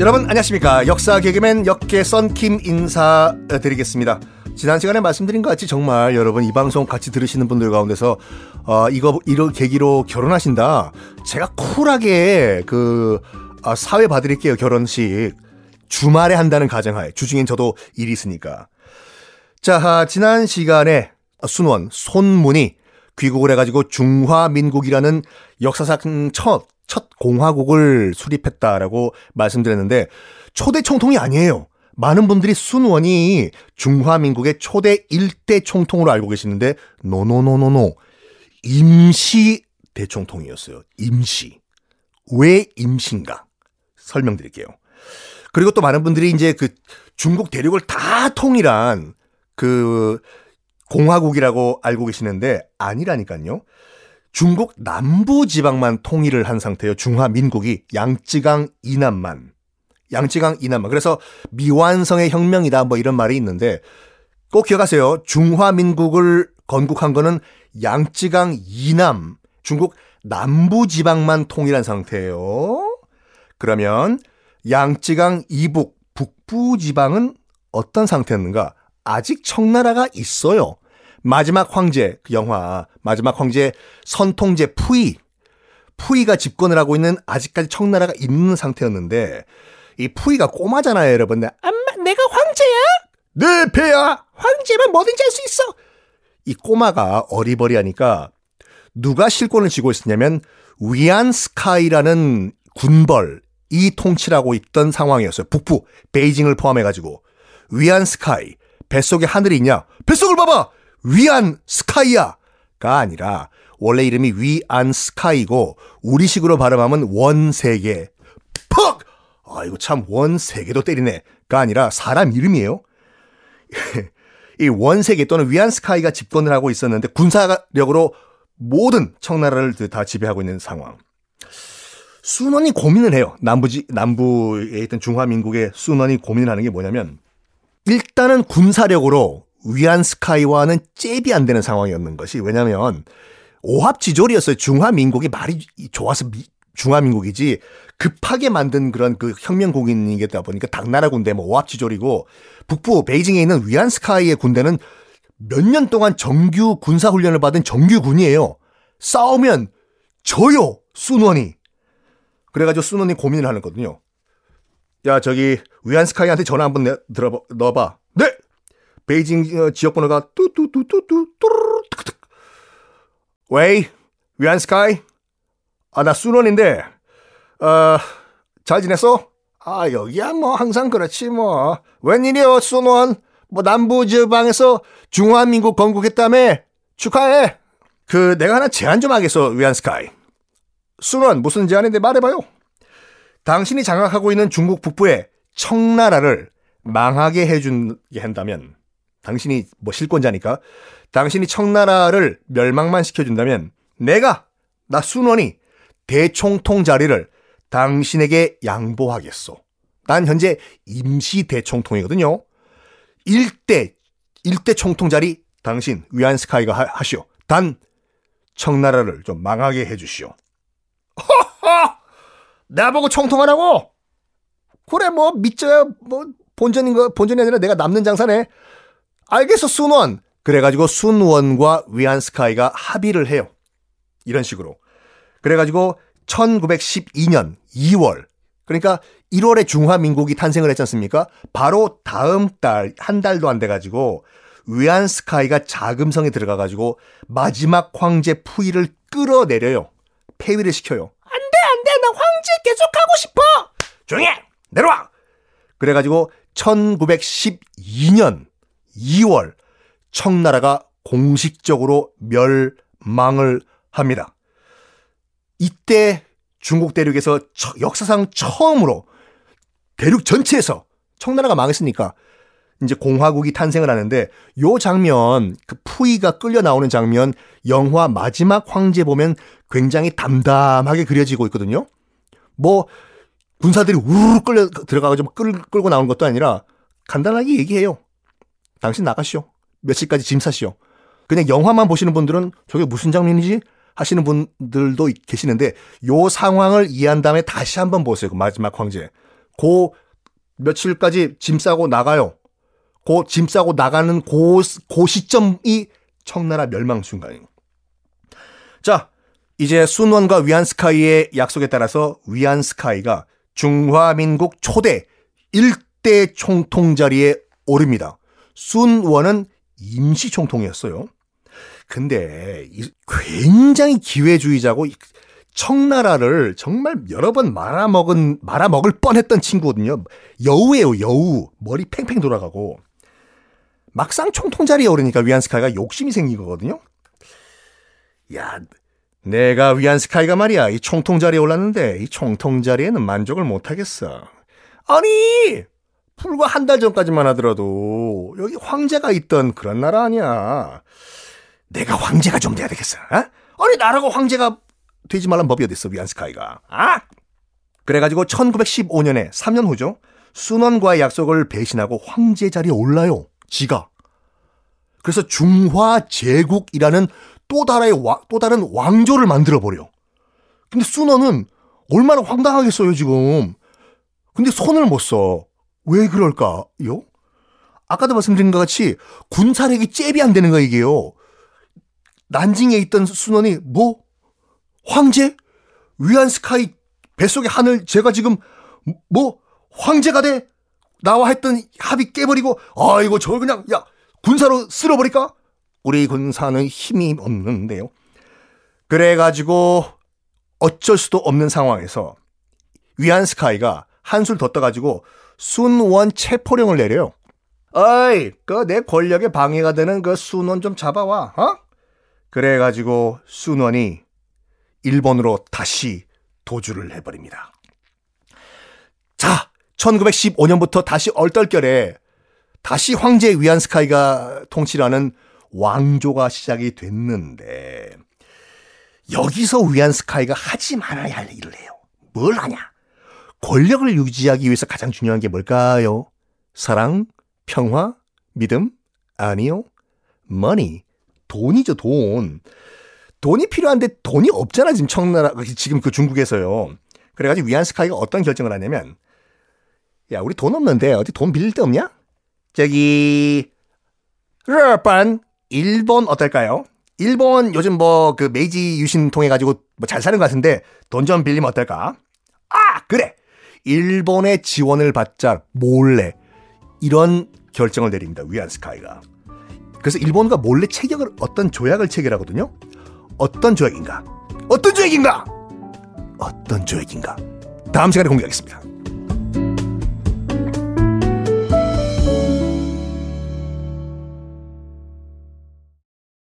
여러분 안녕하십니까? 역사 개그맨 역계 썬킴 인사드리겠습니다. 지난 시간에 말씀드린 것 같이 정말 여러분 이 방송 같이 들으시는 분들 가운데서 어, 이거 이런 계기로 결혼하신다. 제가 쿨하게 그 아, 사회 봐드릴게요 결혼식. 주말에 한다는 가정하에. 주중엔 저도 일이 있으니까. 자 아, 지난 시간에 순원 손문이 귀국을 해가지고 중화민국이라는 역사상 첫, 첫 공화국을 수립했다라고 말씀드렸는데 초대 총통이 아니에요. 많은 분들이 쑨원이 중화민국의 초대 1대 총통으로 알고 계시는데 노노노노노 임시 대총통이었어요. 임시. 왜 임시인가? 설명드릴게요. 그리고 또 많은 분들이 이제 그 중국 대륙을 다 통일한 그 공화국이라고 알고 계시는데 아니라니까요. 중국 남부 지방만 통일을 한 상태예요. 중화민국이 양쯔강 이남만. 양쯔강 이남만. 그래서 미완성의 혁명이다 뭐 이런 말이 있는데 꼭 기억하세요. 중화민국을 건국한 거는 양쯔강 이남 중국 남부 지방만 통일한 상태예요. 그러면 양쯔강 이북 북부 지방은 어떤 상태였는가? 아직 청나라가 있어요. 마지막 황제 그 영화 마지막 황제 선통제 푸이 푸이가 집권을 하고 있는 아직까지 청나라가 있는 상태였는데 이 푸이가 꼬마잖아요, 여러분. 엄마, 내가 황제야? 네, 배야. 황제면 뭐든지 할 수 있어. 이 꼬마가 어리버리하니까 누가 실권을 쥐고 있었냐면 위안스카이라는 군벌 이 통치하고 있던 상황이었어요. 북부 베이징을 포함해가지고 위안스카이 뱃속에 하늘이 있냐? 뱃속을 봐봐. 위안 스카이야가 아니라 원래 이름이 위안 스카이고 우리식으로 발음하면 원 세계. 퍽! 아이고 참 원 세계도 때리네가 아니라 사람 이름이에요. 이 원세계 또는 위안 스카이가 집권을 하고 있었는데 군사력으로 모든 청나라를 다 지배하고 있는 상황. 순원이 고민을 해요. 남부지 남부에 있던 중화민국의 순원이 고민을 하는 게 뭐냐면 일단은 군사력으로 위안 스카이와는 잽이 안 되는 상황이었는 것이 왜냐하면 오합지졸이었어요. 중화민국이 말이 좋아서 미, 중화민국이지 급하게 만든 그런 그 혁명국인이겠다 보니까 당나라 군대 뭐 오합지졸이고 북부 베이징에 있는 위안 스카이의 군대는 몇 년 동안 정규 군사 훈련을 받은 정규 군이에요. 싸우면 져요 쑨원이. 그래가지고 쑨원이 고민을 하는 거거든요. 야 저기 위안스카이한테 전화 한번 넣어봐. 네. 베이징 어, 지역 번호가 뚜뚜뚜뚜뚜 뚜르르. 喂 위안스카이. 아 나 쑨원인데 어 잘 지냈어? 아 여기야 뭐 항상 그렇지 뭐. 웬일이여 쑨원? 뭐 남부 지방에서 중화민국 건국했다며 축하해. 그 내가 하나 제안 좀 하겠어 위안 스카이. 순원 무슨 제안인데 말해봐요. 당신이 장악하고 있는 중국 북부에 청나라를 망하게 해주게 한다면 당신이 뭐 실권자니까 당신이 청나라를 멸망만 시켜준다면 내가 나 순원이 대총통 자리를 당신에게 양보하겠소. 난 현재 임시 대총통이거든요. 1대 1대 총통 자리 당신 위안스카이가 하, 시오. 단 청나라를 좀 망하게 해주시오. 허허! 나보고 총통하라고? 그래 뭐 믿져야 뭐 본전인 거 본전이 아니라 내가 남는 장사네. 알겠어 순원. 그래가지고 순원과 위안스카이가 합의를 해요. 이런 식으로. 그래가지고 1912년 2월 그러니까 1월에 중화민국이 탄생을 했지 않습니까? 바로 다음 달 한 달도 안 돼가지고 위안스카이가 자금성에 들어가가지고 마지막 황제 푸이를 끌어내려요. 폐위를 시켜요. 안 돼 안 돼 나 황제 계속하고 싶어. 조용해 내려와. 그래가지고 1912년 2월 청나라가 공식적으로 멸망을 합니다. 이때 중국 대륙에서 역사상 처음으로 대륙 전체에서 청나라가 망했으니까 이제 공화국이 탄생을 하는데 요 장면 그 푸이가 끌려 나오는 장면 영화 마지막 황제 보면 굉장히 담담하게 그려지고 있거든요. 뭐 군사들이 우르르 끌려 들어가가지고 끌, 끌고 나오는 것도 아니라 간단하게 얘기해요. 당신 나가시오. 며칠까지 짐 사시오. 그냥 영화만 보시는 분들은 저게 무슨 장면이지? 하시는 분들도 계시는데 요 상황을 이해한 다음에 다시 한번 보세요. 그 마지막 황제. 고 며칠까지 짐 싸고 나가요. 고 짐 싸고 나가는 고, 고 시점이 청나라 멸망 순간이에요. 자, 이제 순원과 위안스카이의 약속에 따라서 위안스카이가 중화민국 초대 1대 총통 자리에 오릅니다. 순원은 임시 총통이었어요. 근데 굉장히 기회주의자고 청나라를 정말 여러 번 말아먹은 말아먹을 뻔했던 친구거든요. 여우예요, 여우. 머리 팽팽 돌아가고 막상 총통 자리에 오르니까 위안스카이가 욕심이 생긴 거거든요. 야, 내가 위안스카이가 말이야 이 총통 자리에 올랐는데 이 총통 자리에는 만족을 못 하겠어. 아니 불과 한 달 전까지만 하더라도 여기 황제가 있던 그런 나라 아니야. 내가 황제가 좀 돼야 되겠어. 어? 아니 나라가 황제가 되지 말란 법이 어딨어 위안스카이가. 아? 그래가지고 1915년에 3년 후죠. 순원과의 약속을 배신하고 황제 자리에 올라요. 지가. 그래서 중화 제국이라는 또 다른, 또 다른 왕조를 만들어 버려. 근데 순원은 얼마나 황당하겠어요, 지금. 근데 손을 못 써. 왜 그럴까요? 아까도 말씀드린 것 같이 군사력이 잽이 안 되는 거 이게요. 난징에 있던 순원이 뭐? 황제? 위안 스카이 뱃속의 하늘 제가 지금 뭐 황제가 돼? 나와 했던 합의 깨버리고 아이고 저 그냥 야 군사로 쓸어버릴까? 우리 군사는 힘이 없는데요. 그래가지고 어쩔 수도 없는 상황에서 위안 스카이가 한술 더 떠가지고 순원 체포령을 내려요. 어이, 그 내 권력에 방해가 되는 그 순원 좀 잡아와, 어? 그래가지고 순원이 일본으로 다시 도주를 해버립니다. 자, 1915년부터 다시 얼떨결에 다시 황제 위안스카이가 통치라는 왕조가 시작이 됐는데 여기서 위안스카이가 하지 말아야 할 일을 해요. 뭘 하냐? 권력을 유지하기 위해서 가장 중요한 게 뭘까요? 사랑, 평화, 믿음? 아니요. money. 돈이죠, 돈. 돈이 필요한데 돈이 없잖아, 지금 청나라, 지금 그 중국에서요. 그래가지고 위안스카이가 어떤 결정을 하냐면, 야, 우리 돈 없는데 어디 돈 빌릴 데 없냐? 저기, 일반, 일본 어떨까요? 일본 요즘 뭐 그 메이지 유신 통해 가지고 뭐 잘 사는 것 같은데 돈 좀 빌리면 어떨까? 아, 그래. 일본의 지원을 받자 몰래 이런 결정을 내립니다. 위안스카이가. 그래서 일본과 몰래 체결을 어떤 조약을 체결하거든요. 어떤 조약인가? 어떤 조약인가? 어떤 조약인가? 다음 시간에 공개하겠습니다.